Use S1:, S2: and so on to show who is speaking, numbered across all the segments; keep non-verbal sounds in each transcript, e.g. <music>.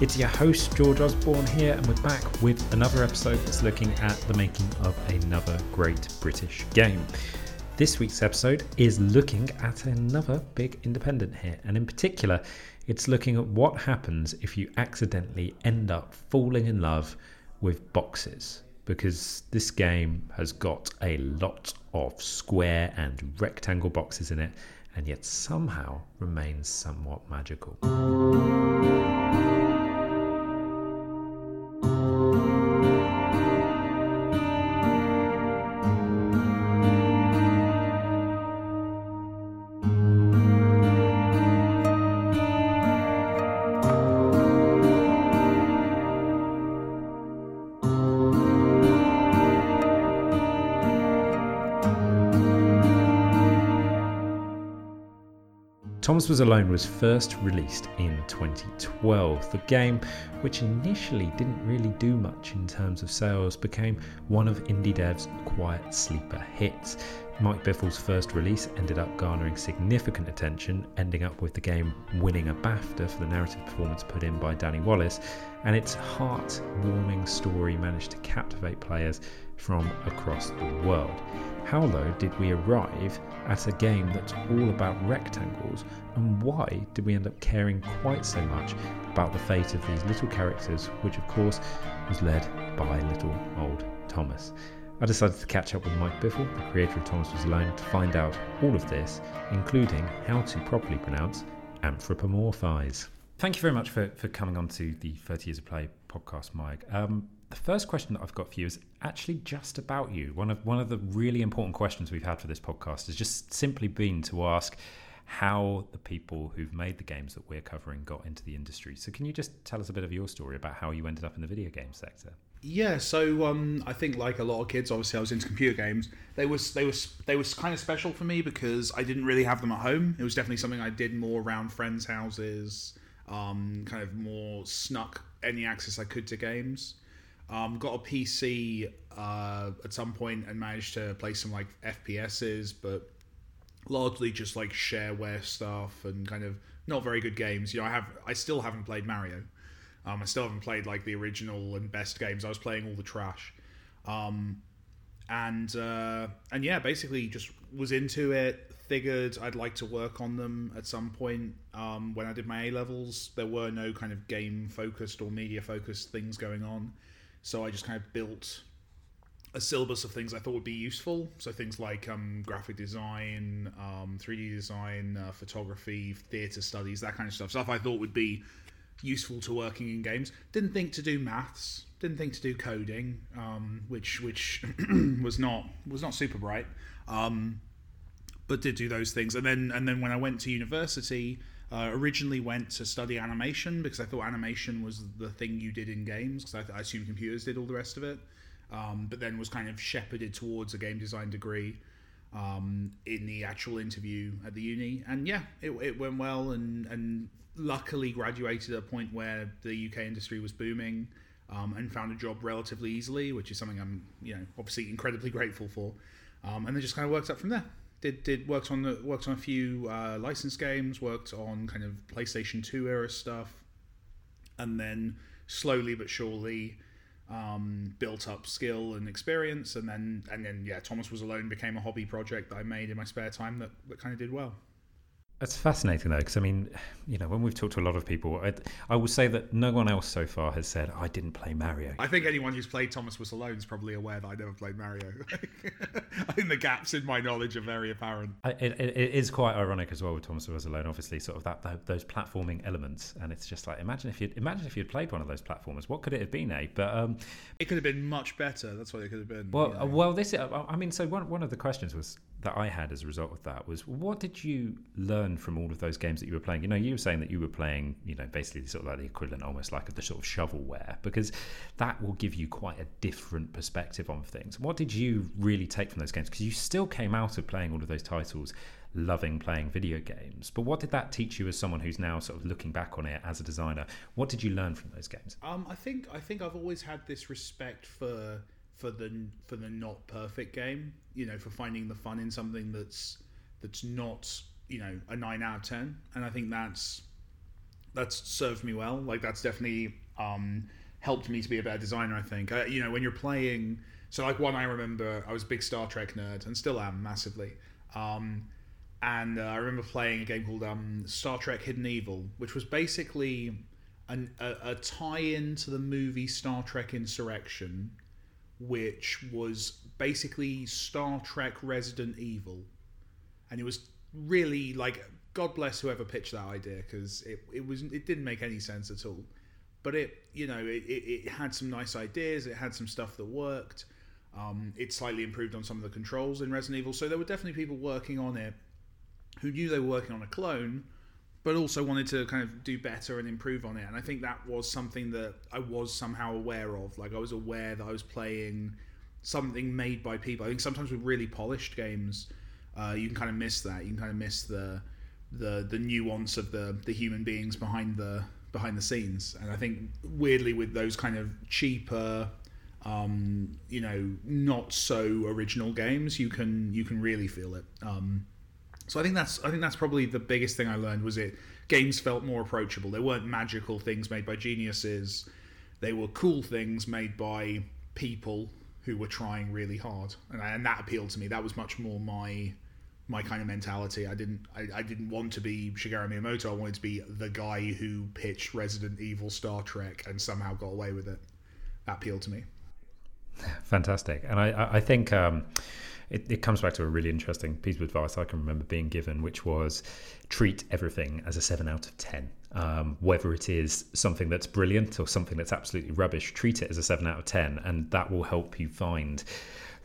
S1: It's your host, George Osborne here, and we're back with another episode that's looking at the making of another great British game. This week's episode is looking at another big independent hit, and in particular, it's looking at what happens if you accidentally end up falling in love with boxes because this game has got a lot of square and rectangle boxes in it and yet somehow remains somewhat magical. Thomas Was Alone was first released in 2012. The game, which initially didn't really do much in terms of sales, became one of indie dev's quiet sleeper hits. Mike Bithell's first release ended up garnering significant attention, ending up with the game winning a BAFTA for the narrative performance put in by Danny Wallace, and its heart warming story managed to captivate players from across the world. How, though, did we arrive at a game that's all about rectangles, and why did we end up caring quite so much about the fate of these little characters, which, of course, was led by little old Thomas? I decided to catch up with Mike Bithell, the creator of Thomas Was Alone, to find out all of this, including how to properly pronounce anthropomorphize. Thank you very much for, for coming on to the 30 Years of Play podcast, Mike. Um, the first question that I've got for you is actually just about you. One of one of the really important questions we've had for this podcast has just simply been to ask how the people who've made the games that we're covering got into the industry. So can you just tell us a bit of your story about how you ended up in the video game sector?
S2: Yeah, so um, I think like a lot of kids, obviously I was into computer games. They was they was they was kind of special for me because I didn't really have them at home. It was definitely something I did more around friends' houses, um, kind of more snuck any access I could to games. Um, got a PC uh, at some point and managed to play some like FPSs, but largely just like shareware stuff and kind of not very good games. You know, I have I still haven't played Mario. Um, I still haven't played like the original and best games. I was playing all the trash, um, and uh, and yeah, basically just was into it. Figured I'd like to work on them at some point. Um, when I did my A levels, there were no kind of game focused or media focused things going on. So I just kind of built a syllabus of things I thought would be useful. So things like um, graphic design, um, 3D design, uh, photography, theatre studies, that kind of stuff. Stuff I thought would be useful to working in games. Didn't think to do maths. Didn't think to do coding, um, which which <clears throat> was not was not super bright. Um, but did do those things. And then and then when I went to university, uh, originally went to study animation because I thought animation was the thing you did in games because I, I assumed computers did all the rest of it. Um, but then was kind of shepherded towards a game design degree um, in the actual interview at the uni. And yeah, it, it went well and, and luckily graduated at a point where the UK industry was booming um, and found a job relatively easily, which is something I'm you know obviously incredibly <laughs> grateful for. Um, and then just kind of worked up from there did did worked on the worked on a few uh, licensed games, worked on kind of PlayStation Two era stuff, and then slowly but surely um, built up skill and experience, and then and then yeah, Thomas was alone became a hobby project that I made in my spare time that, that kind of did well.
S1: That's fascinating, though, because I mean, you know, when we've talked to a lot of people, I, I will say that no one else so far has said I didn't play Mario.
S2: I think anyone who's played Thomas Was Alone is probably aware that I never played Mario. <laughs> I think the gaps in my knowledge are very apparent.
S1: I, it, it is quite ironic as well with Thomas Was Alone. Obviously, sort of that, that those platforming elements, and it's just like imagine if you imagine if you'd played one of those platformers, what could it have been, eh? But um,
S2: it could have been much better. That's what it could have been.
S1: Well, you know? well, this I mean, so one one of the questions was that I had as a result of that was what did you learn from all of those games that you were playing? You know, you were saying that you were playing, you know, basically sort of like the equivalent almost like of the sort of shovelware because that will give you quite a different perspective on things. What did you really take from those games? Because you still came out of playing all of those titles loving playing video games. But what did that teach you as someone who's now sort of looking back on it as a designer? What did you learn from those games?
S2: Um, I think I think I've always had this respect for for the for the not perfect game. You know, for finding the fun in something that's that's not you know a nine out of ten, and I think that's that's served me well. Like that's definitely um, helped me to be a better designer. I think uh, you know when you're playing. So like one I remember, I was a big Star Trek nerd and still am massively. Um, and uh, I remember playing a game called um, Star Trek Hidden Evil, which was basically an, a, a tie-in to the movie Star Trek Insurrection, which was basically Star Trek Resident Evil, and it was really like God bless whoever pitched that idea because it, it was it didn't make any sense at all, but it you know it, it, it had some nice ideas, it had some stuff that worked. Um, it slightly improved on some of the controls in Resident Evil, so there were definitely people working on it who knew they were working on a clone, but also wanted to kind of do better and improve on it. And I think that was something that I was somehow aware of. Like I was aware that I was playing something made by people. I think sometimes with really polished games, uh, you can kind of miss that. You can kind of miss the the the nuance of the the human beings behind the behind the scenes. And I think weirdly with those kind of cheaper um, you know, not so original games, you can you can really feel it. Um, so I think that's I think that's probably the biggest thing I learned was it games felt more approachable. They weren't magical things made by geniuses. They were cool things made by people who were trying really hard, and, and that appealed to me. That was much more my my kind of mentality. I didn't I, I didn't want to be Shigeru Miyamoto. I wanted to be the guy who pitched Resident Evil Star Trek and somehow got away with it. That appealed to me.
S1: Fantastic, and I I think. Um, it, it comes back to a really interesting piece of advice I can remember being given, which was treat everything as a seven out of 10. Um, whether it is something that's brilliant or something that's absolutely rubbish, treat it as a seven out of 10, and that will help you find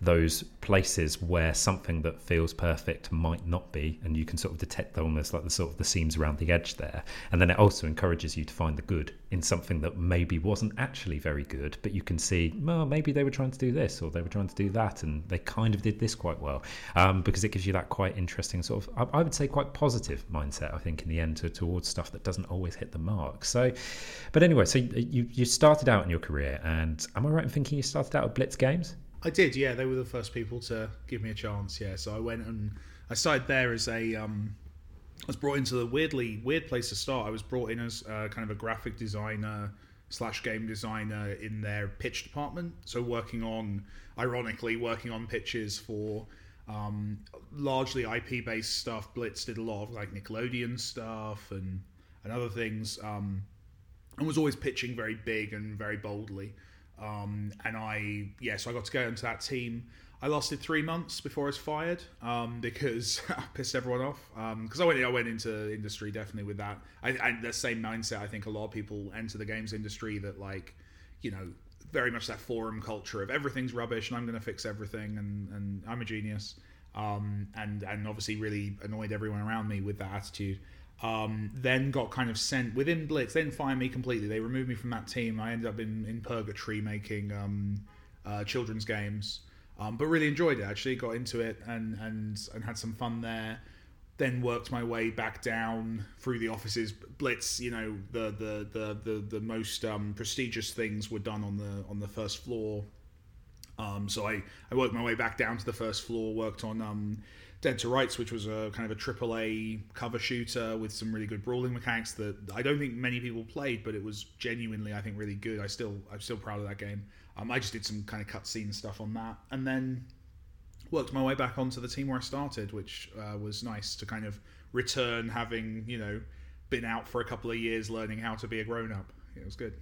S1: those places where something that feels perfect might not be, and you can sort of detect almost like the sort of the seams around the edge there. And then it also encourages you to find the good in something that maybe wasn't actually very good, but you can see, well, maybe they were trying to do this or they were trying to do that, and they kind of did this quite well um, because it gives you that quite interesting sort of, I, I, would say, quite positive mindset. I think in the end to, towards stuff that doesn't always hit the mark. So, but anyway, so you you started out in your career, and am I right in thinking you started out at Blitz Games?
S2: I did, yeah. They were the first people to give me a chance, yeah. So I went and I started there as a. Um, I was brought into the weirdly weird place to start. I was brought in as uh, kind of a graphic designer slash game designer in their pitch department. So working on, ironically, working on pitches for um, largely IP based stuff. Blitz did a lot of like Nickelodeon stuff and and other things, um, and was always pitching very big and very boldly. Um, and I, yeah, so I got to go into that team. I lasted three months before I was fired um, because <laughs> I pissed everyone off. Because um, I went, I went into industry definitely with that. I, I, the same mindset. I think a lot of people enter the games industry that like, you know, very much that forum culture of everything's rubbish and I'm going to fix everything and, and I'm a genius. Um, and and obviously really annoyed everyone around me with that attitude. Um, then got kind of sent within Blitz. They didn't fire me completely. They removed me from that team. I ended up in, in purgatory making um, uh, children's games, um, but really enjoyed it. Actually, got into it and and and had some fun there. Then worked my way back down through the offices. Blitz, you know, the the the the, the most um, prestigious things were done on the on the first floor. Um, so I, I worked my way back down to the first floor. Worked on um, Dead to Rights, which was a kind of a triple A cover shooter with some really good brawling mechanics that I don't think many people played, but it was genuinely, I think, really good. I still, I'm still proud of that game. Um, I just did some kind of cutscene stuff on that, and then worked my way back onto the team where I started, which uh, was nice to kind of return, having you know been out for a couple of years, learning how to be a grown up. It was good.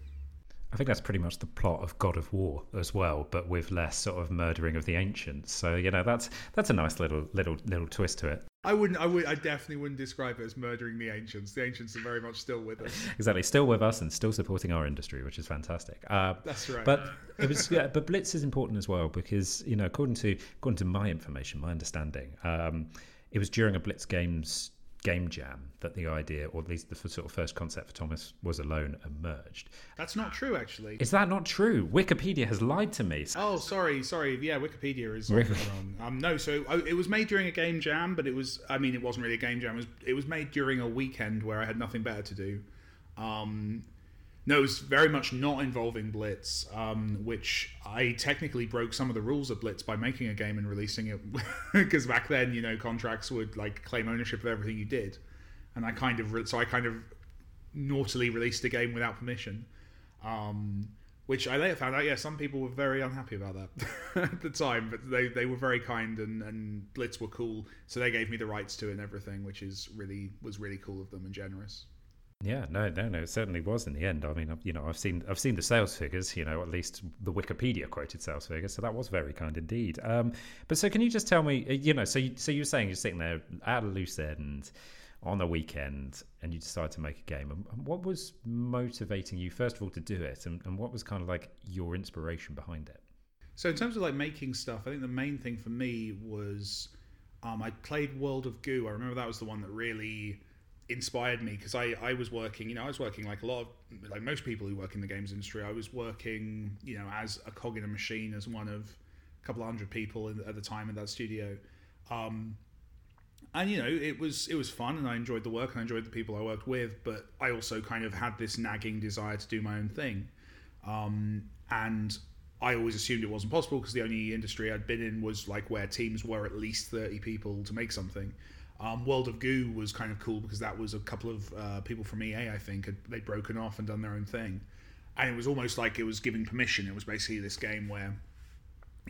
S1: I think that's pretty much the plot of God of War as well, but with less sort of murdering of the ancients. So you know that's that's a nice little little little twist to it.
S2: I wouldn't. I would. I definitely wouldn't describe it as murdering the ancients. The ancients are very much still with us. <laughs>
S1: exactly, still with us and still supporting our industry, which is fantastic.
S2: Uh, That's right.
S1: But it was. yeah, but Blitz is important as well because you know, according to according to my information, my understanding, um, it was during a Blitz Games game jam that the idea, or at least the sort of first concept for Thomas was alone, emerged.
S2: That's not true, actually.
S1: Is that not true? Wikipedia has lied to me.
S2: Oh, sorry, sorry. Yeah, Wikipedia is wrong. Um, no, so oh, it was made during a game jam, but it was. I mean, it wasn't really a game jam. It was. It was made during a weekend where I had nothing better to do. Um, no, it was very much not involving Blitz, um, which I technically broke some of the rules of Blitz by making a game and releasing it. <laughs> Because back then, you know, contracts would like claim ownership of everything you did, and I kind of re- so I kind of naughtily released a game without permission. Um, which I later found out, yeah, some people were very unhappy about that <laughs> at the time, but they, they were very kind and, and Blitz were cool, so they gave me the rights to it and everything, which is really was really cool of them and generous.
S1: Yeah, no, no, no. It certainly was in the end. I mean, you know, I've seen, I've seen the sales figures. You know, at least the Wikipedia quoted sales figures. So that was very kind indeed. Um, but so, can you just tell me, uh, you know, so you, so you're saying you're sitting there at a loose end on a weekend, and you decide to make a game. And what was motivating you, first of all, to do it, and, and what was kind of like your inspiration behind it?
S2: So, in terms of like making stuff, I think the main thing for me was um, I played World of Goo. I remember that was the one that really inspired me because I, I was working you know I was working like a lot of like most people who work in the games industry I was working you know as a cog in a machine as one of a couple of hundred people in, at the time in that studio. Um, and you know it was it was fun and I enjoyed the work and I enjoyed the people I worked with but I also kind of had this nagging desire to do my own thing. Um, and I always assumed it wasn't possible because the only industry I'd been in was like where teams were at least 30 people to make something um, World of Goo was kind of cool because that was a couple of uh, people from EA, I think, had they'd broken off and done their own thing, and it was almost like it was giving permission. It was basically this game where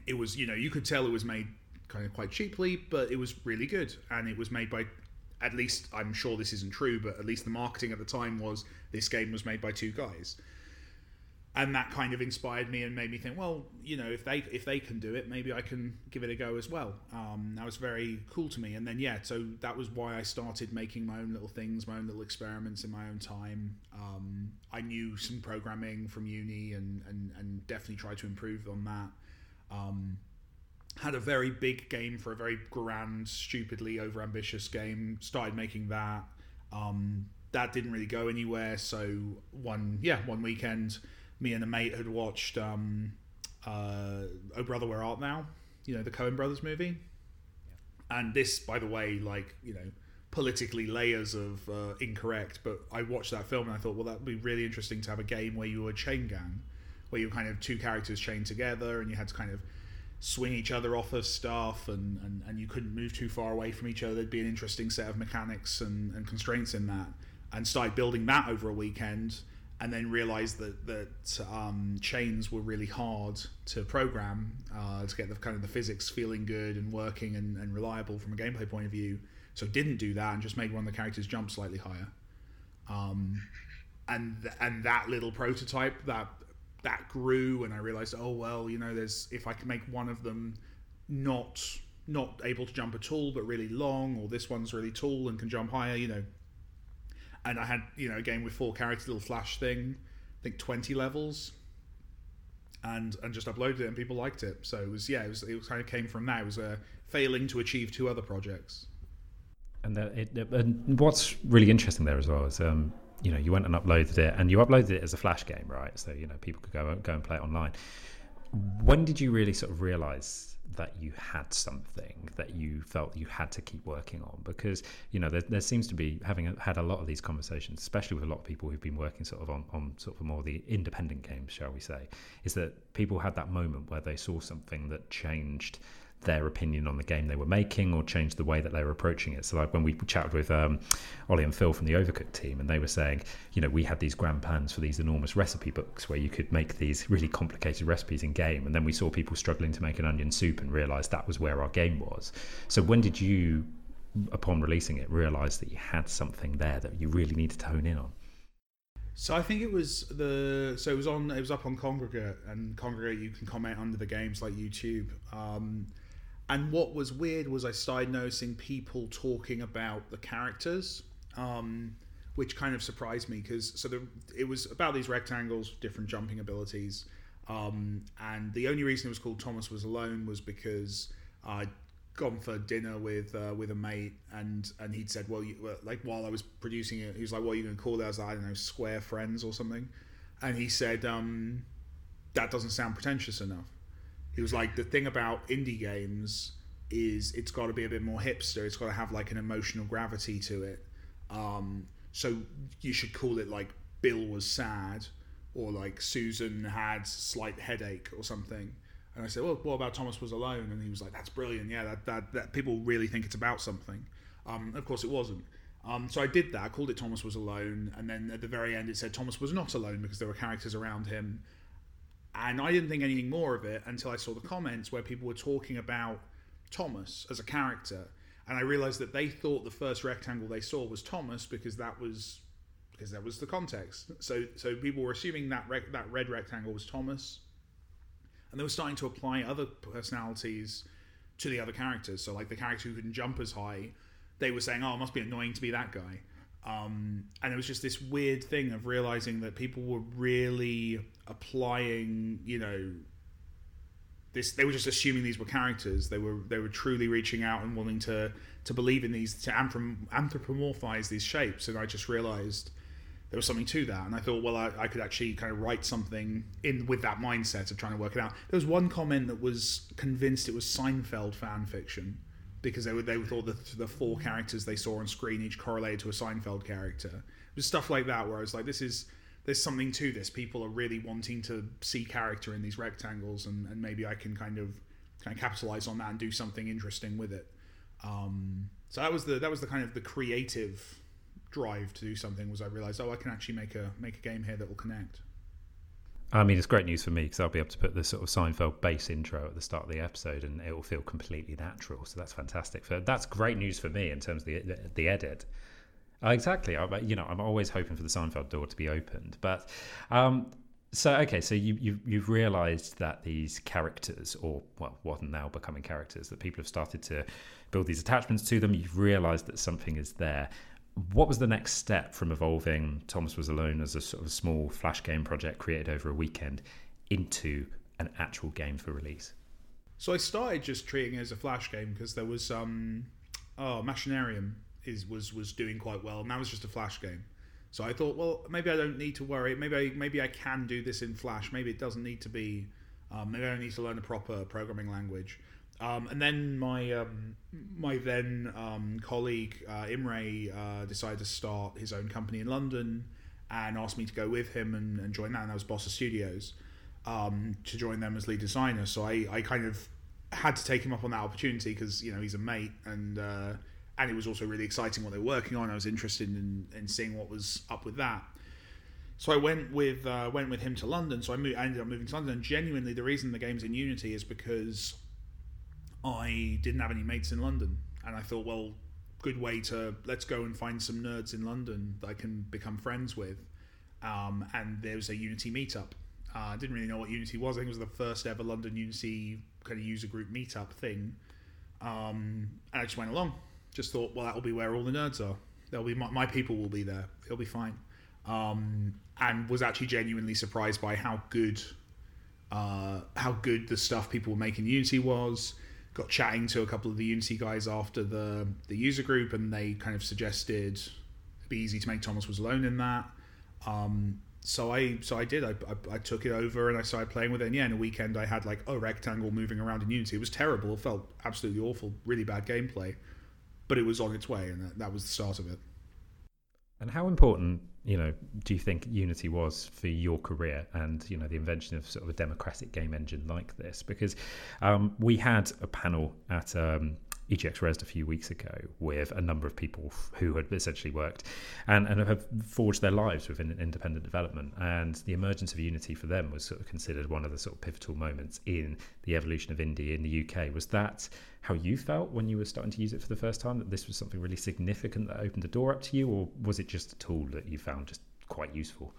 S2: it was, you know, you could tell it was made kind of quite cheaply, but it was really good, and it was made by, at least I'm sure this isn't true, but at least the marketing at the time was this game was made by two guys and that kind of inspired me and made me think, well, you know, if they if they can do it, maybe I can give it a go as well. Um, that was very cool to me. And then yeah, so that was why I started making my own little things, my own little experiments in my own time. Um, I knew some programming from uni and and and definitely tried to improve on that. Um, had a very big game for a very grand, stupidly overambitious game. Started making that. Um, that didn't really go anywhere. So one yeah one weekend me and a mate had watched um, uh, Oh Brother Where Art Thou? You know the Coen Brothers movie. Yeah. And this, by the way, like you know, politically layers of uh, incorrect. But I watched that film and I thought, well, that would be really interesting to have a game where you were a chain gang, where you were kind of two characters chained together and you had to kind of swing each other off of stuff and, and, and you couldn't move too far away from each other. There'd be an interesting set of mechanics and, and constraints in that. And started building that over a weekend and then realized that that um, chains were really hard to program uh, to get the kind of the physics feeling good and working and, and, reliable from a gameplay point of view. So didn't do that and just made one of the characters jump slightly higher. Um, and th- and that little prototype that that grew and I realized oh well you know there's if I can make one of them not not able to jump at all but really long or this one's really tall and can jump higher you know and I had you know a game with four characters, little flash thing, I think twenty levels, and and just uploaded it and people liked it. So it was yeah, it was it kind of came from that. It was uh, failing to achieve two other projects.
S1: And, that it, and what's really interesting there as well is um, you know you went and uploaded it and you uploaded it as a flash game, right? So you know people could go go and play it online. When did you really sort of realize that you had something that you felt you had to keep working on because you know there, there seems to be having had a lot of these conversations especially with a lot of people who've been working sort of on, on sort of more the independent games shall we say is that people had that moment where they saw something that changed their opinion on the game they were making or change the way that they were approaching it. So, like when we chatted with um, Ollie and Phil from the Overcooked team, and they were saying, you know, we had these grand plans for these enormous recipe books where you could make these really complicated recipes in game, and then we saw people struggling to make an onion soup and realised that was where our game was. So, when did you, upon releasing it, realise that you had something there that you really needed to hone in on?
S2: So I think it was the so it was on it was up on Kongregate and Kongregate you can comment under the games like YouTube. Um, and what was weird was I started noticing people talking about the characters, um, which kind of surprised me because so the, it was about these rectangles, different jumping abilities, um, and the only reason it was called Thomas was alone was because I'd gone for dinner with uh, with a mate, and and he'd said, well, you, like while I was producing it, he was like, "What are you going to call it?" I was like, "I don't know, Square Friends or something," and he said, um, "That doesn't sound pretentious enough." He was like the thing about indie games is it's got to be a bit more hipster it's got to have like an emotional gravity to it um, so you should call it like bill was sad or like Susan had slight headache or something. And I said, well, what about Thomas was alone? And he was like, that's brilliant. Yeah, that, that, that people really think it's about something. Um, of course, it wasn't. Um, so I did that. I called it Thomas was alone, and then at the very end it said Thomas was not alone because there were characters around him. And I didn't think anything more of it until I saw the comments where people were talking about Thomas as a character, and I realized that they thought the first rectangle they saw was Thomas because that was because that was the context. So so people were assuming that rec- that red rectangle was Thomas, and they were starting to apply other personalities to the other characters. So like the character who couldn't jump as high, they were saying, "Oh, it must be annoying to be that guy." Um, and it was just this weird thing of realizing that people were really applying, you know, this. They were just assuming these were characters. They were they were truly reaching out and wanting to to believe in these to anthropomorphize these shapes. And I just realized there was something to that. And I thought, well, I, I, could actually kind of write something in with that mindset of trying to work it out. There was one comment that was convinced it was Seinfeld fan fiction because they were they thought that the four characters they saw on screen each correlated to a Seinfeld character. Was stuff like that where I was like, this is there's something to this. People are really wanting to see character in these rectangles, and, and maybe I can kind of kind of capitalize on that and do something interesting with it. Um, so that was the that was the kind of the creative drive to do something was I realized oh I can actually make a make a game here that will connect.
S1: I mean, it's great news for me because I'll be able to put the sort of Seinfeld bass intro at the start of the episode, and it will feel completely natural. So that's fantastic. For that's great news for me in terms of the the, edit. Uh, exactly. I, you know, I'm always hoping for the Seinfeld door to be opened, but um, so okay, so you, you you've realised that these characters, or well, what are now becoming characters, that people have started to build these attachments to them. You've realised that something is there. What was the next step from evolving Thomas Was Alone as a sort of small flash game project created over a weekend into an actual game for release?
S2: So I started just treating it as a flash game because there was um oh Machinarium is was was doing quite well and that was just a flash game. So I thought, well, maybe I don't need to worry. Maybe I, maybe I can do this in Flash. Maybe it doesn't need to be. Um, maybe I don't need to learn a proper programming language. Um, and then my um, my then um, colleague uh, Imre uh, decided to start his own company in London and asked me to go with him and, and join that. And that was Bossa Studios um, to join them as lead designer. So I, I kind of had to take him up on that opportunity because you know he's a mate and. Uh, and it was also really exciting what they were working on. I was interested in, in seeing what was up with that. So I went with uh, went with him to London. So I, moved, I ended up moving to London. And genuinely, the reason the game's in Unity is because I didn't have any mates in London, and I thought, well, good way to let's go and find some nerds in London that I can become friends with. Um, and there was a Unity meetup. Uh, I didn't really know what Unity was. I think it was the first ever London Unity kind of user group meetup thing. Um, and I just went along just thought, well, that'll be where all the nerds are. They'll be my, my people will be there. It'll be fine. Um, and was actually genuinely surprised by how good, uh, how good the stuff people were making Unity was. Got chatting to a couple of the Unity guys after the the user group, and they kind of suggested it'd be easy to make Thomas was alone in that. Um, so I so I did. I, I, I, took it over and I started playing with it. And yeah, in a weekend I had like a rectangle moving around in Unity. It was terrible. It felt absolutely awful. Really bad gameplay but it was on its way, and that, that was the start of it.
S1: And how important, you know, do you think Unity was for your career and you know the invention of sort of a democratic game engine like this? Because um, we had a panel at um, EGX Rezzed a few weeks ago with a number of people who had essentially worked and, and have forged their lives within independent development. And the emergence of Unity for them was sort of considered one of the sort of pivotal moments in the evolution of indie in the UK. Was that how you felt when you were starting to use it for the first time? That this was something really significant that opened the door up to you, or was it just a tool that you found just quite useful?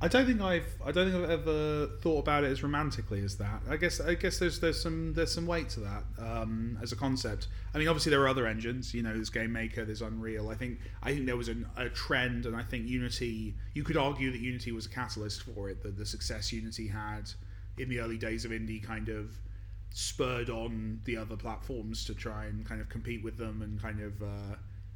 S2: I don't think I've I don't think I've ever thought about it as romantically as that. I guess I guess there's there's some there's some weight to that um, as a concept. I mean, obviously there are other engines. You know, there's Game Maker, there's Unreal. I think I think there was an, a trend, and I think Unity. You could argue that Unity was a catalyst for it. That the success Unity had in the early days of indie kind of spurred on the other platforms to try and kind of compete with them and kind of uh,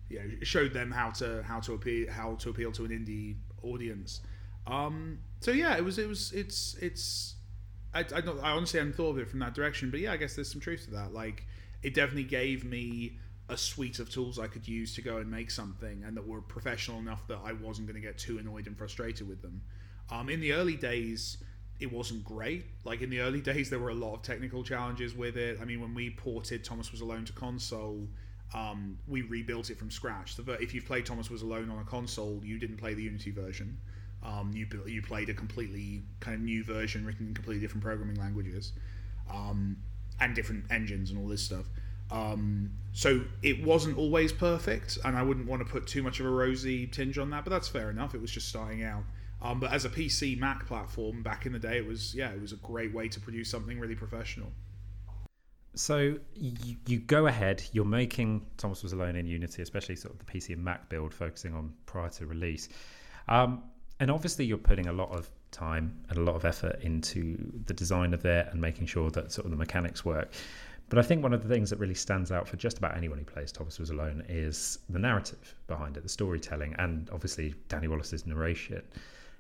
S2: you know showed them how to how to appeal how to appeal to an indie audience. Um, so yeah, it was it was it's it's I, I, don't, I honestly hadn't thought of it from that direction, but yeah, I guess there's some truth to that. Like it definitely gave me a suite of tools I could use to go and make something, and that were professional enough that I wasn't going to get too annoyed and frustrated with them. Um, in the early days, it wasn't great. Like in the early <laughs> days, there were a lot of technical challenges with it. I mean, when we ported Thomas Was Alone to console, um, we rebuilt it from scratch. The, if you've played Thomas Was Alone on a console, you didn't play the Unity version. Um, you you played a completely kind of new version written in completely different programming languages, um, and different engines and all this stuff. Um, so it wasn't always perfect, and I wouldn't want to put too much of a rosy tinge on that. But that's fair enough. It was just starting out. Um, but as a PC Mac platform back in the day, it was yeah, it was a great way to produce something really professional.
S1: So you, you go ahead, you're making Thomas Was Alone in Unity, especially sort of the PC and Mac build, focusing on prior to release. Um, and obviously, you're putting a lot of time and a lot of effort into the design of it and making sure that sort of the mechanics work. But I think one of the things that really stands out for just about anyone who plays Thomas Was Alone is the narrative behind it, the storytelling, and obviously Danny Wallace's narration.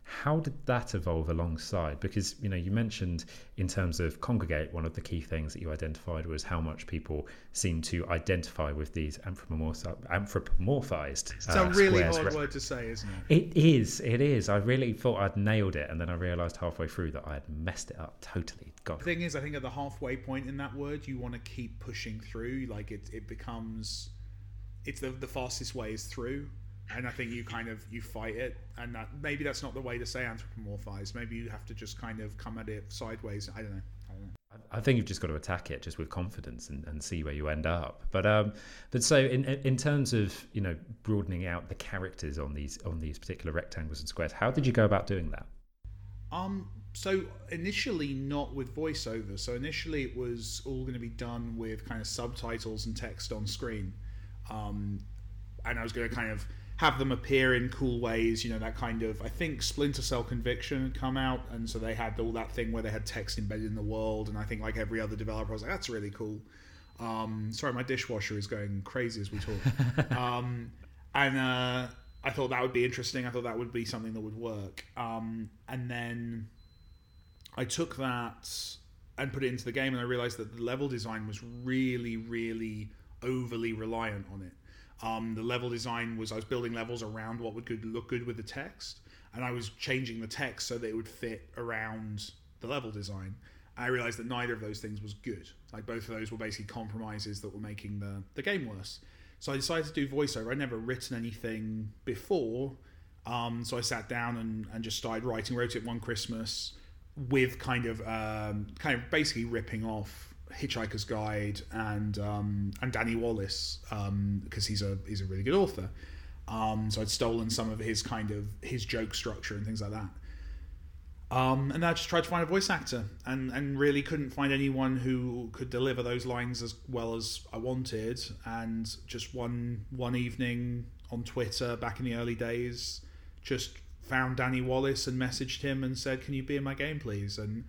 S1: How did that evolve alongside? Because you know you mentioned in terms of Kongregate, one of the key things that you identified was how much people seem to identify with these anthropomorphized.
S2: It's uh, a really hard word to say, isn't
S1: it? It is. It is. I really thought I'd nailed it, and then I realised halfway through that I had messed it up totally. God.
S2: The thing is, I think at the halfway point in that word, you want to keep pushing through. Like it, it becomes, it's the the fastest way is through and I think you kind of you fight it, and that maybe that's not the way to say anthropomorphize. Maybe you have to just kind of come at it sideways. I don't know. I don't know.
S1: I think you've just got to attack it just with confidence and, and see where you end up. But um, but so in in terms of you know broadening out the characters on these on these particular rectangles and squares, how did you go about doing that?
S2: Um. So initially, not with voiceover. So initially, it was all going to be done with kind of subtitles and text on screen. Um, and I was going to kind of have them appear in cool ways. You know, that kind of. I think Splinter Cell Conviction had come out, and so they had all that thing where they had text embedded in the world. And I think, like every other developer, I was like, that's really cool. Um, sorry, my dishwasher is going crazy as we talk. <laughs> um, and uh, I thought that would be interesting. I thought that would be something that would work. Um, and then I took that and put it into the game, and I realized that the level design was really, really overly reliant on it. Um, the level design was I was building levels around what would good, look good with the text, and I was changing the text so that it would fit around the level design. I realized that neither of those things was good. Like both of those were basically compromises that were making the, the game worse. So I decided to do voiceover. I'd never written anything before, um, so I sat down and, and just started writing. Wrote it one Christmas with kind of um, kind of basically ripping off Hitchhiker's Guide and um, and Danny Wallace because um, he's a he's a really good author. Um, so I'd stolen some of his kind of his joke structure and things like that. Um, and I just tried to find a voice actor and, and really couldn't find anyone who could deliver those lines as well as I wanted. And just one one evening on Twitter back in the early days, just found Danny Wallace and messaged him and said, "Can you be in my game, please?" And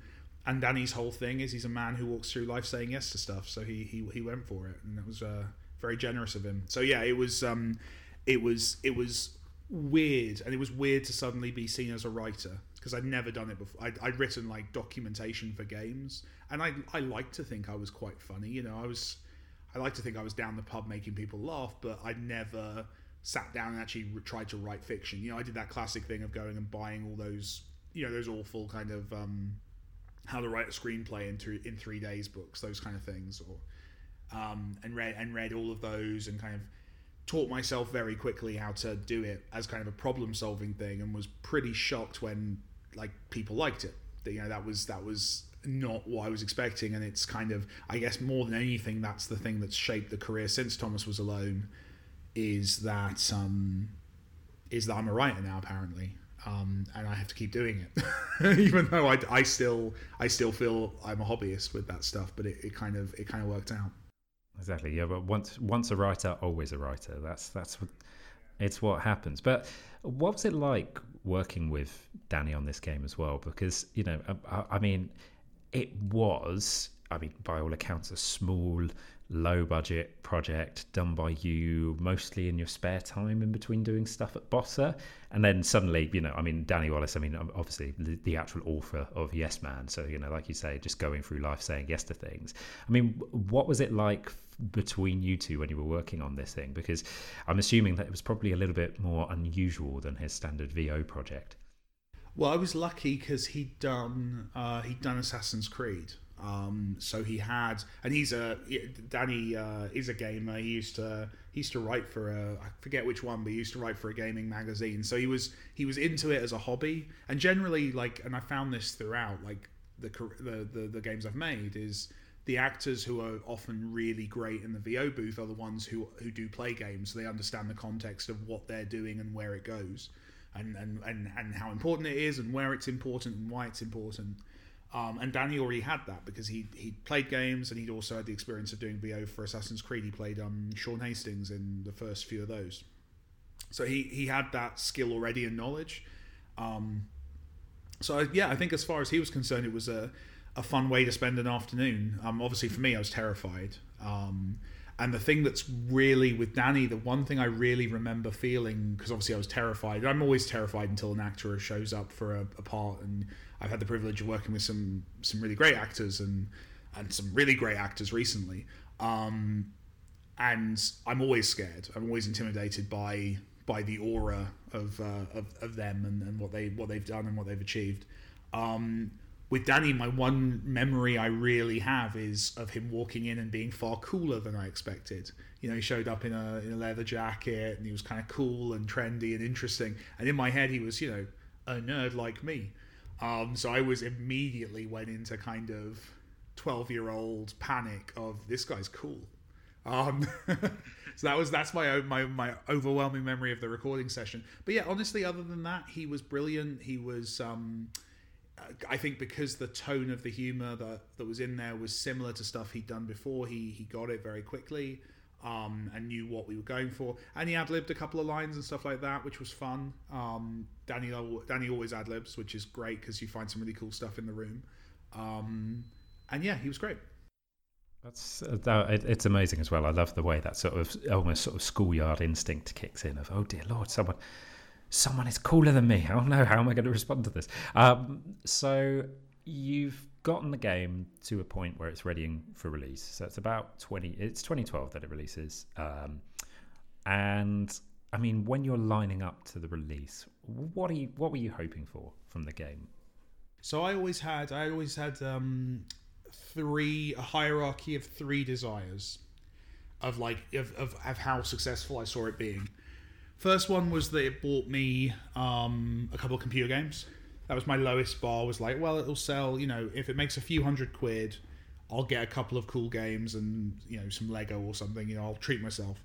S2: and Danny's whole thing is he's a man who walks through life saying yes to stuff. So he he, he went for it, and that was uh, very generous of him. So yeah, it was um, it was it was weird, and it was weird to suddenly be seen as a writer because I'd never done it before. I'd, I'd written like documentation for games, and I I like to think I was quite funny. You know, I was I like to think I was down the pub making people laugh, but I'd never sat down and actually tried to write fiction. You know, I did that classic thing of going and buying all those you know those awful kind of um, how to write a screenplay in three in three days books, those kind of things, or um, and read and read all of those and kind of taught myself very quickly how to do it as kind of a problem solving thing, and was pretty shocked when like people liked it. You know that was that was not what I was expecting, and it's kind of I guess more than anything that's the thing that's shaped the career since Thomas was alone is that um, is that I'm a writer now apparently um, and I have to keep doing it, <laughs> even though I, I still I still feel I'm a hobbyist with that stuff. But it, it kind of it kind of worked out.
S1: Exactly. Yeah. But once once a writer, always a writer. That's that's what it's what happens. But what was it like working with Danny on this game as well? Because you know, I, I mean, it was. I mean, by all accounts, a small low budget project done by you mostly in your spare time in between doing stuff at Bossa. And then suddenly, you know, I mean, Danny Wallace, I mean, obviously the, the, actual author of Yes Man. So, you know, like you say, just going through life saying yes to things. I mean, what was it like between you two when you were working on this thing? Because I'm assuming that it was probably a little bit more unusual than his standard VO project.
S2: Well, I was lucky because he'd done uh, he'd done Assassin's Creed. Um, so he had, and he's a Danny uh, is a gamer. He used to he used to write for a I forget which one, but he used to write for a gaming magazine. So he was he was into it as a hobby, and generally like, and I found this throughout like the the the, the games I've made is the actors who are often really great in the VO booth are the ones who who do play games. So they understand the context of what they're doing and where it goes and, and, and, and how important it is and where it's important and why it's important. Um, and Danny already had that because he he played games and he'd also had the experience of doing VO for Assassin's Creed. He played um, Shaun Hastings in the first few of those, so he he had that skill already and knowledge. Um, so yeah, I think as far as he was concerned, it was a a fun way to spend an afternoon. Um, obviously for me, I was terrified. Um, and the thing that's really with Danny, the one thing I really remember feeling, because obviously I was terrified. I'm always terrified until an actor shows up for a, a, part, and I've had the privilege of working with some some really great actors and and some really great actors recently. Um, and I'm always scared. I'm always intimidated by by the aura of uh, of, of them and, and what they what they've done and what they've achieved. Um, with Danny, my one memory I really have is of him walking in and being far cooler than I expected. You know, he showed up in a, in a leather jacket and he was kind of cool and trendy and interesting. And in my head, he was, you know, a nerd like me. Um, so I was immediately went into kind of 12 year old panic of this guy's cool. Um, <laughs> so that was that's my my my overwhelming memory of the recording session. But yeah, honestly, other than that, he was brilliant. He was. Um, I think because the tone of the humor that, that was in there was similar to stuff he'd done before, he he got it very quickly um, and knew what we were going for. And he ad libbed a couple of lines and stuff like that, which was fun. Um, Danny Danny always ad libs, which is great because you find some really cool stuff in the room. Um, and yeah, he was great.
S1: That's uh, it, it's amazing as well. I love the way that sort of almost sort of schoolyard instinct kicks in of oh dear lord, someone someone is cooler than me. I don't know how am I going to respond to this. Um, so you've gotten the game to a point where it's ready for release. So it's about twenty. It's 2012 that it releases. Um, and I mean, when you're lining up to the release, what are you? What were you hoping for from the game?
S2: So I always had. I always had um, three a hierarchy of three desires of like of, of, of how successful I saw it being. First one was that it bought me um, a couple of computer games. That was my lowest bar. Was like, well, it'll sell. You know, if it makes a few hundred quid, I'll get a couple of cool games and you know some Lego or something. You know, I'll treat myself.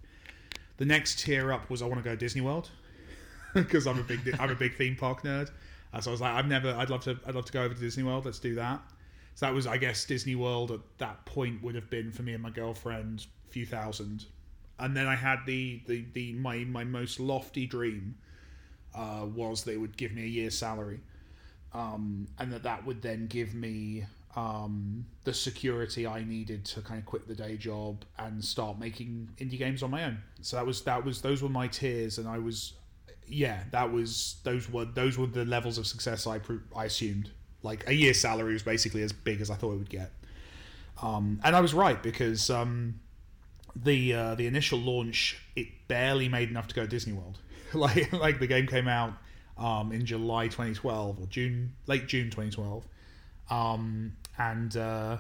S2: The next tier up was I want to go to Disney World <laughs> because I'm a big I'm a big theme park nerd. Uh, so I was like, I've never. I'd love to. I'd love to go over to Disney World. Let's do that. So that was, I guess, Disney World at that point would have been for me and my girlfriend a few thousand and then I had the the, the my my most lofty dream uh, was they would give me a year's salary, um, and that that would then give me um, the security I needed to kind of quit the day job and start making indie games on my own. So that was that was those were my tiers, and I was yeah that was those were those were the levels of success I I assumed. Like a year's salary was basically as big as I thought it would get. Um, and I was right because um, the uh, the initial launch, it barely made enough to go to Disney World. <laughs> like like the game came out um, in July 2012 or June, late June 2012, um, and uh,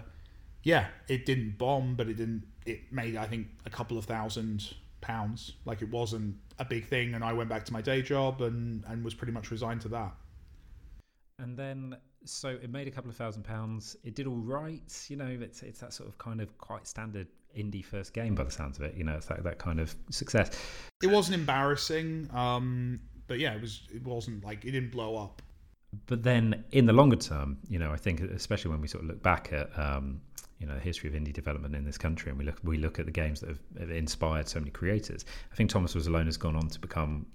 S2: yeah, it didn't bomb, but it didn't. It made I think a couple of thousand pounds. Like it wasn't a big thing, and I went back to my day job and and was pretty much resigned to that.
S1: And then so it made a couple of thousand pounds. It did all right, you know. It's it's that sort of kind of quite standard indie first game by the sounds of it. You know, it's that that kind of success.
S2: It wasn't embarrassing, um, but yeah, it was. It wasn't like it didn't blow up.
S1: But then in the longer term, you know, I think especially when we sort of look back at um, you know the history of indie development in this country, and we look we look at the games that have, have inspired so many creators. I think Thomas Was Alone has gone on to become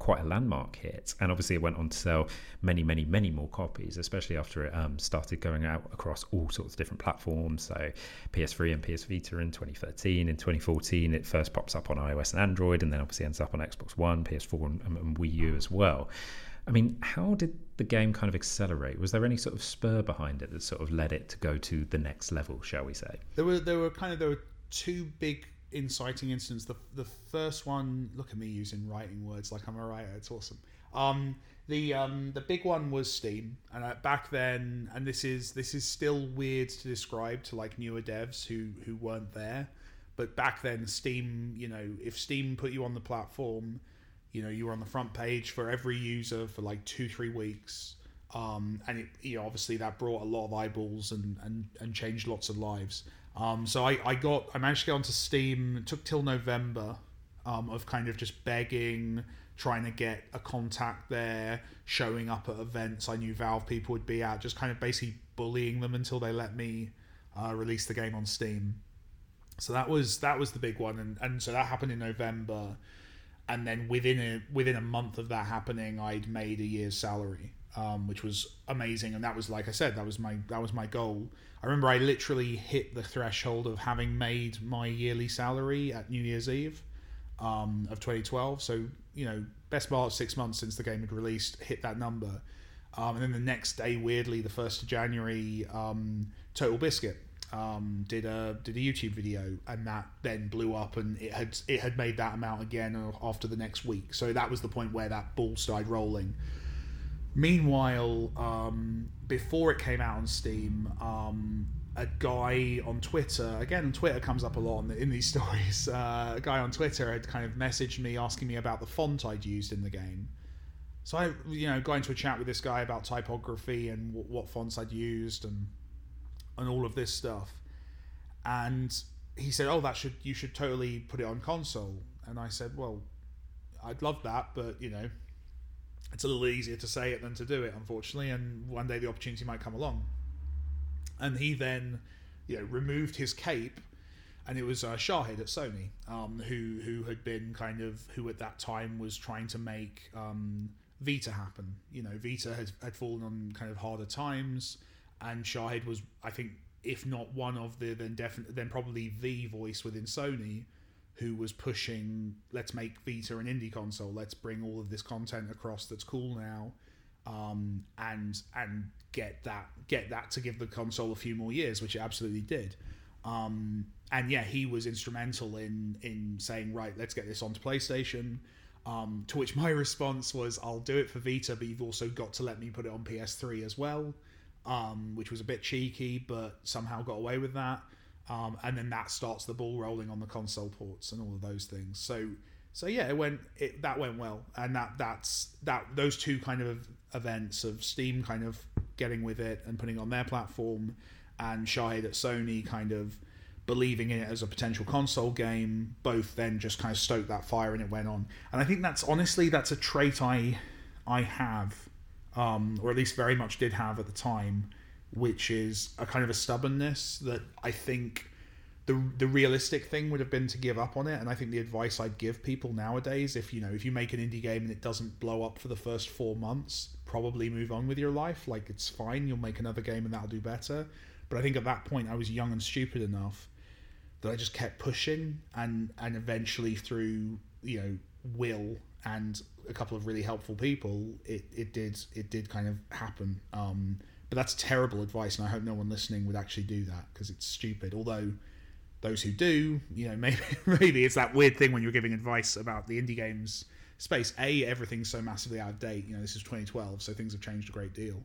S1: quite a landmark hit. And obviously, it went on to sell many, many, many more copies, especially after it um, started going out across all sorts of different platforms. So, PS3 and PS Vita in 2013. In 2014, it first pops up on iOS and Android, and then obviously ends up on Xbox One, PS4, and, and Wii U as well. I mean, how did the game kind of accelerate? Was there any sort of spur behind it that sort of led it to go to the next level, shall we say?
S2: There were there were kind of there were two big inciting incidents. The the first one, look at me using writing words like I'm a writer. It's awesome. Um, The um the big one was Steam, and uh, back then, and this is this is still weird to describe to like newer devs who who weren't there, but back then Steam, you know, if Steam put you on the platform, you know, you were on the front page for every user for like two three weeks, um, and it you know obviously that brought a lot of eyeballs and and and changed lots of lives. Um, so I I got I managed to get onto Steam. It took till November, um, of kind of just begging trying to get a contact there, showing up at events I knew Valve people would be at, just kind of basically bullying them until they let me uh, release the game on Steam. So that was that was the big one, and, and so that happened in November, and then within a within a month of that happening, I'd made a year's salary, um, which was amazing, and that was like I said, that was my that was my goal. I remember I literally hit the threshold of having made my yearly salary at New Year's Eve um, of 2012. So you know, best part six months since the game had released, hit that number. Um, and then the next day, weirdly, the first of January, um, TotalBiscuit um, did a did a YouTube video, and that then blew up, and it had it had made that amount again after the next week. So that was the point where that ball started rolling. Meanwhile, um, before it came out on Steam, um, a guy on Twitter, again, Twitter comes up a lot in these <laughs> stories. Uh, a guy on Twitter had kind of messaged me asking me about the font I'd used in the game. So I, you know, got into a chat with this guy about typography and what, what fonts I'd used and and all of this stuff. And he said, "Oh, that should you should totally put it on console." And I said, "Well, I'd love that, but you know, it's a little easier to say it than to do it, unfortunately. And one day the opportunity might come along." and he then you know removed his cape and it was uh, Shahid at Sony um, who who had been kind of who at that time was trying to make um, Vita happen. You know, Vita had had fallen on kind of harder times, and Shahid was, I think, if not one of the then definitely then probably the voice within Sony who was pushing let's make Vita an indie console, let's bring all of this content across that's cool now um, and and get that get that to give the console a few more years, which it absolutely did. Um, and yeah, he was instrumental in in saying, right, let's get this onto PlayStation. Um, to which my <laughs> response was, I'll do it for Vita, but you've also got to let me put it on PS3 as well, um, which was a bit cheeky, but somehow got away with that. Um, and then that starts the ball rolling on the console ports and all of those things. So so yeah, it went it that went well, and that that's that those two kind of events of Steam kind of getting with it and putting it on their platform, and Shahid at Sony kind of believing in it as a potential console game. Both then just kind of stoked that fire, and it went on. And I think that's honestly that's a trait I I have, um, or at least very much did have at the time, which is a kind of a stubbornness that I think the the realistic thing would have been to give up on it. And i think the advice i'd give people nowadays if you know if you make an indie game and it doesn't blow up for the first four months probably move on with your life. Like it's fine. You'll make another game and that'll do better. But i think at that point i was young and stupid enough that i just kept pushing and and eventually through you know will and a couple of really helpful people it, it did it did kind of happen. Um, but that's terrible advice and i hope no one listening would actually do that because it's stupid although those who do, you know, <laughs> maybe maybe it's that weird thing when you're giving advice about the indie games space. A, everything's so massively out of date. You know, this is 2012, so things have changed a great deal.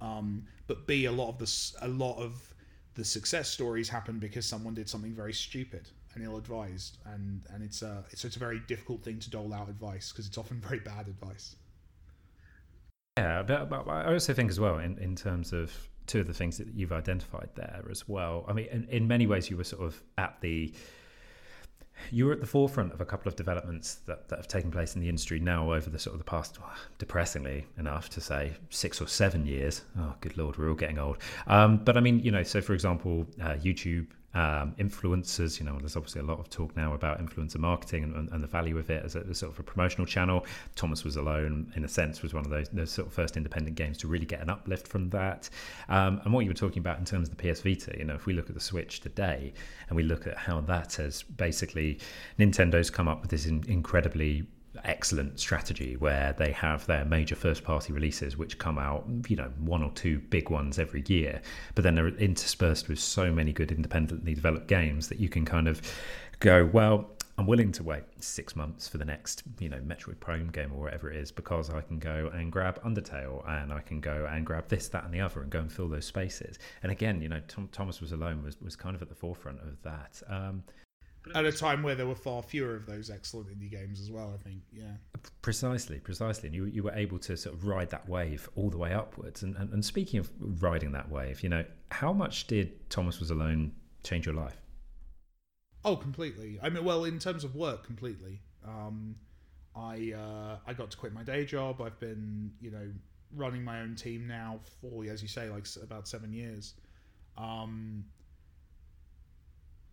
S2: Um, but B, a lot of this, a lot of the success stories happen because someone did something very stupid and ill-advised, and and it's a it's, it's a very difficult thing to dole out advice because it's often <laughs> very bad advice.
S1: Yeah, but, but I also think as well in in terms of two of the things that you've identified there as well. I mean, in, in many ways, you were sort of at the you were at the forefront of a couple of developments that, that have taken place in the industry now over the sort of the past, depressingly enough to say, six or seven years. Oh, good lord, we're all getting old. Um, but I mean, you know, so for example, uh, YouTube um, influencers. You know, there's obviously a lot of talk now about influencer marketing and, and the value of it as a, as sort of a promotional channel. Thomas was alone, in a sense, was one of those, those sort of first independent games to really get an uplift from that. Um, and what you were talking about in terms of the PS Vita, you know, if we look at the Switch today and we look at how that has basically Nintendo's come up with this in, incredibly excellent strategy where they have their major first party releases which come out you know one or two big ones every year but then they're interspersed with so many good independently developed games that you can kind of go well I'm willing to wait six months for the next, you know, Metroid Prime game or whatever it is because I can go and grab Undertale and I can go and grab this, that, and the other and go and fill those spaces. And again, you know, Tom, Thomas was alone was was kind of at the forefront of that. Um,
S2: at a time where there were far fewer of those excellent indie games as well. I think, yeah,
S1: precisely, precisely, and you you were able to sort of ride that wave all the way upwards. And and, and speaking of riding that wave, you know, how much did Thomas was alone change your life?
S2: Oh, completely. I mean, well, in terms of work, completely. Um, I uh, I got to quit my day job. I've been, you know, running my own team now for, as you say, like about seven years. Um,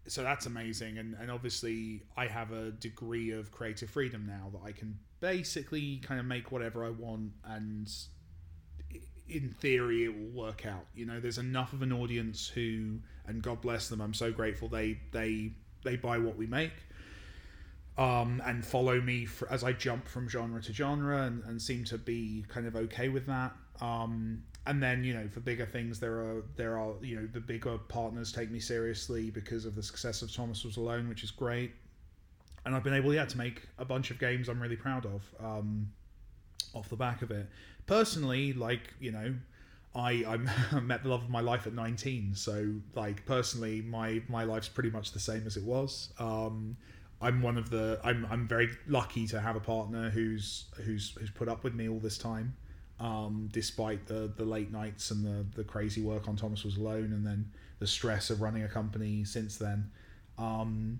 S2: so that's amazing, and and obviously I have a degree of creative freedom now that I can basically kind of make whatever I want, and in theory it will work out. You know, there's enough of an audience who, and God bless them, I'm so grateful they they they buy what we make um, and follow me for, as I jump from genre to genre and, and seem to be kind of okay with that. Um, and then you know for bigger things there are there are you know the bigger partners take me seriously because of the success of Thomas was alone, which is great. And I've been able yeah to make a bunch of games I'm really proud of um, off the back of it. Personally, like you know I I <laughs> met the love of my life at 19. So like personally, my my life's pretty much the same as it was. Um, I'm one of the I'm I'm very lucky to have a partner who's who's who's put up with me all this time, um, despite the the late nights and the the crazy work on Thomas was alone, and then the stress of running a company since then. Um,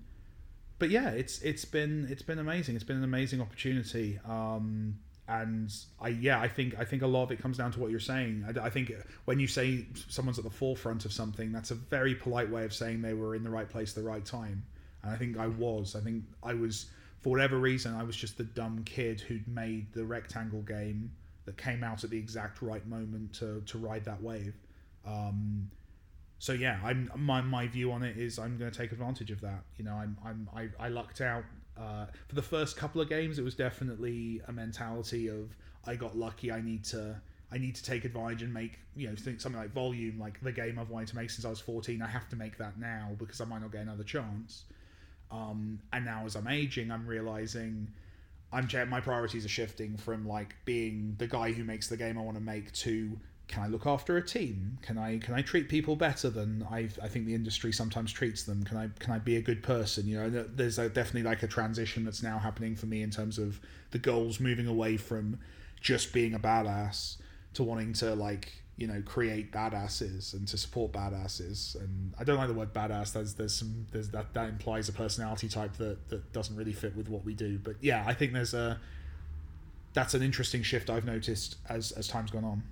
S2: but yeah, it's it's been it's been amazing. It's been an amazing opportunity. Um, and I yeah I think I think a lot of it comes down to what you're saying. I, I, think when you say someone's at the forefront of something, that's a very polite way of saying they were in the right place at the right time. And I think I was. I think I was for whatever reason I was just the dumb kid who'd made the rectangle game that came out at the exact right moment to to ride that wave. Um, so yeah, I'm my my view on it is I'm going to take advantage of that. You know, I'm I'm I, I lucked out uh, for the first couple of games, it was definitely a mentality of I got lucky. I need to I need to take advantage and make you know something like Volume, like the game I've wanted to make since I was fourteen. I have to make that now because I might not get another chance. Um, and now as I'm aging, I'm realizing I'm my priorities are shifting from like being the guy who makes the game I want to make to can I look after a team? Can I can I treat people better than I I think the industry sometimes treats them? Can I can I be a good person? You know, uh, there's a, definitely like a transition that's now happening for me in terms of the goals moving away from just being a badass to wanting to like you know create badasses and to support badasses. And I don't like the word badass. There's there's some there's that that implies a personality type that that doesn't really fit with what we do. But yeah, I think there's a that's an interesting shift I've noticed as as time's gone on.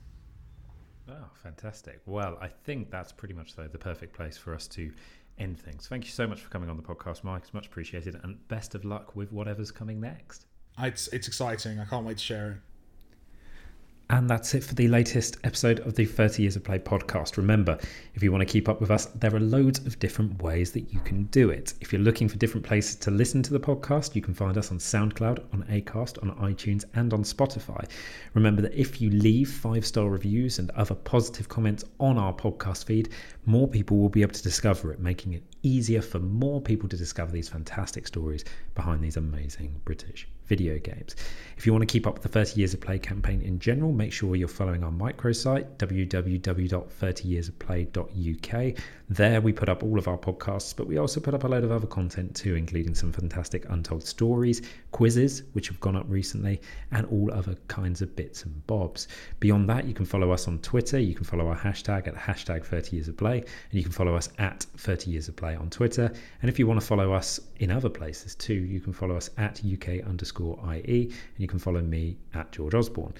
S1: Oh, fantastic. Well, I think that's pretty much though the perfect place for us to end things. Thank you so much for coming on the podcast, Mike. It's much appreciated, and best of luck with whatever's coming next.
S2: It's it's exciting. I can't wait to share it.
S1: And that's it for the latest episode of the 30 Years of Play podcast. Remember, if you want to keep up with us, there are loads of different ways that you can do it. If you're looking for different places to listen to the podcast, you can find us on SoundCloud, on Acast, on iTunes, and on Spotify. Remember that if you leave five star reviews and other positive comments on our podcast feed, more people will be able to discover it, making it easier for more people to discover these fantastic stories behind these amazing British video games. If you want to keep up with the 30 Years of Play campaign in general, make sure you're following our microsite, www.30yearsofplay.uk. There we put up all of our podcasts, but we also put up a load of other content too, including some fantastic untold stories, quizzes, which have gone up recently, and all other kinds of bits and bobs. Beyond that, you can follow us on Twitter. You can follow our hashtag at hashtag 30 Years of Play, and you can follow us at 30 Years of Play on Twitter. And if you want to follow us in other places too, you can follow us at UK underscore IE and you can follow me at George Osborn.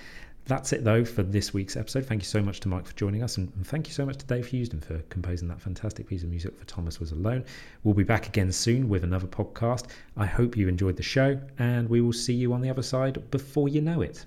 S1: That's it though for this week's episode. Thank you so much to Mike for joining us, and, thank you so much to Dave Housden for composing that fantastic piece of music for Thomas Was Alone. We'll be back again soon with another podcast. I hope you enjoyed the show, and we will see you on the other side before you know it.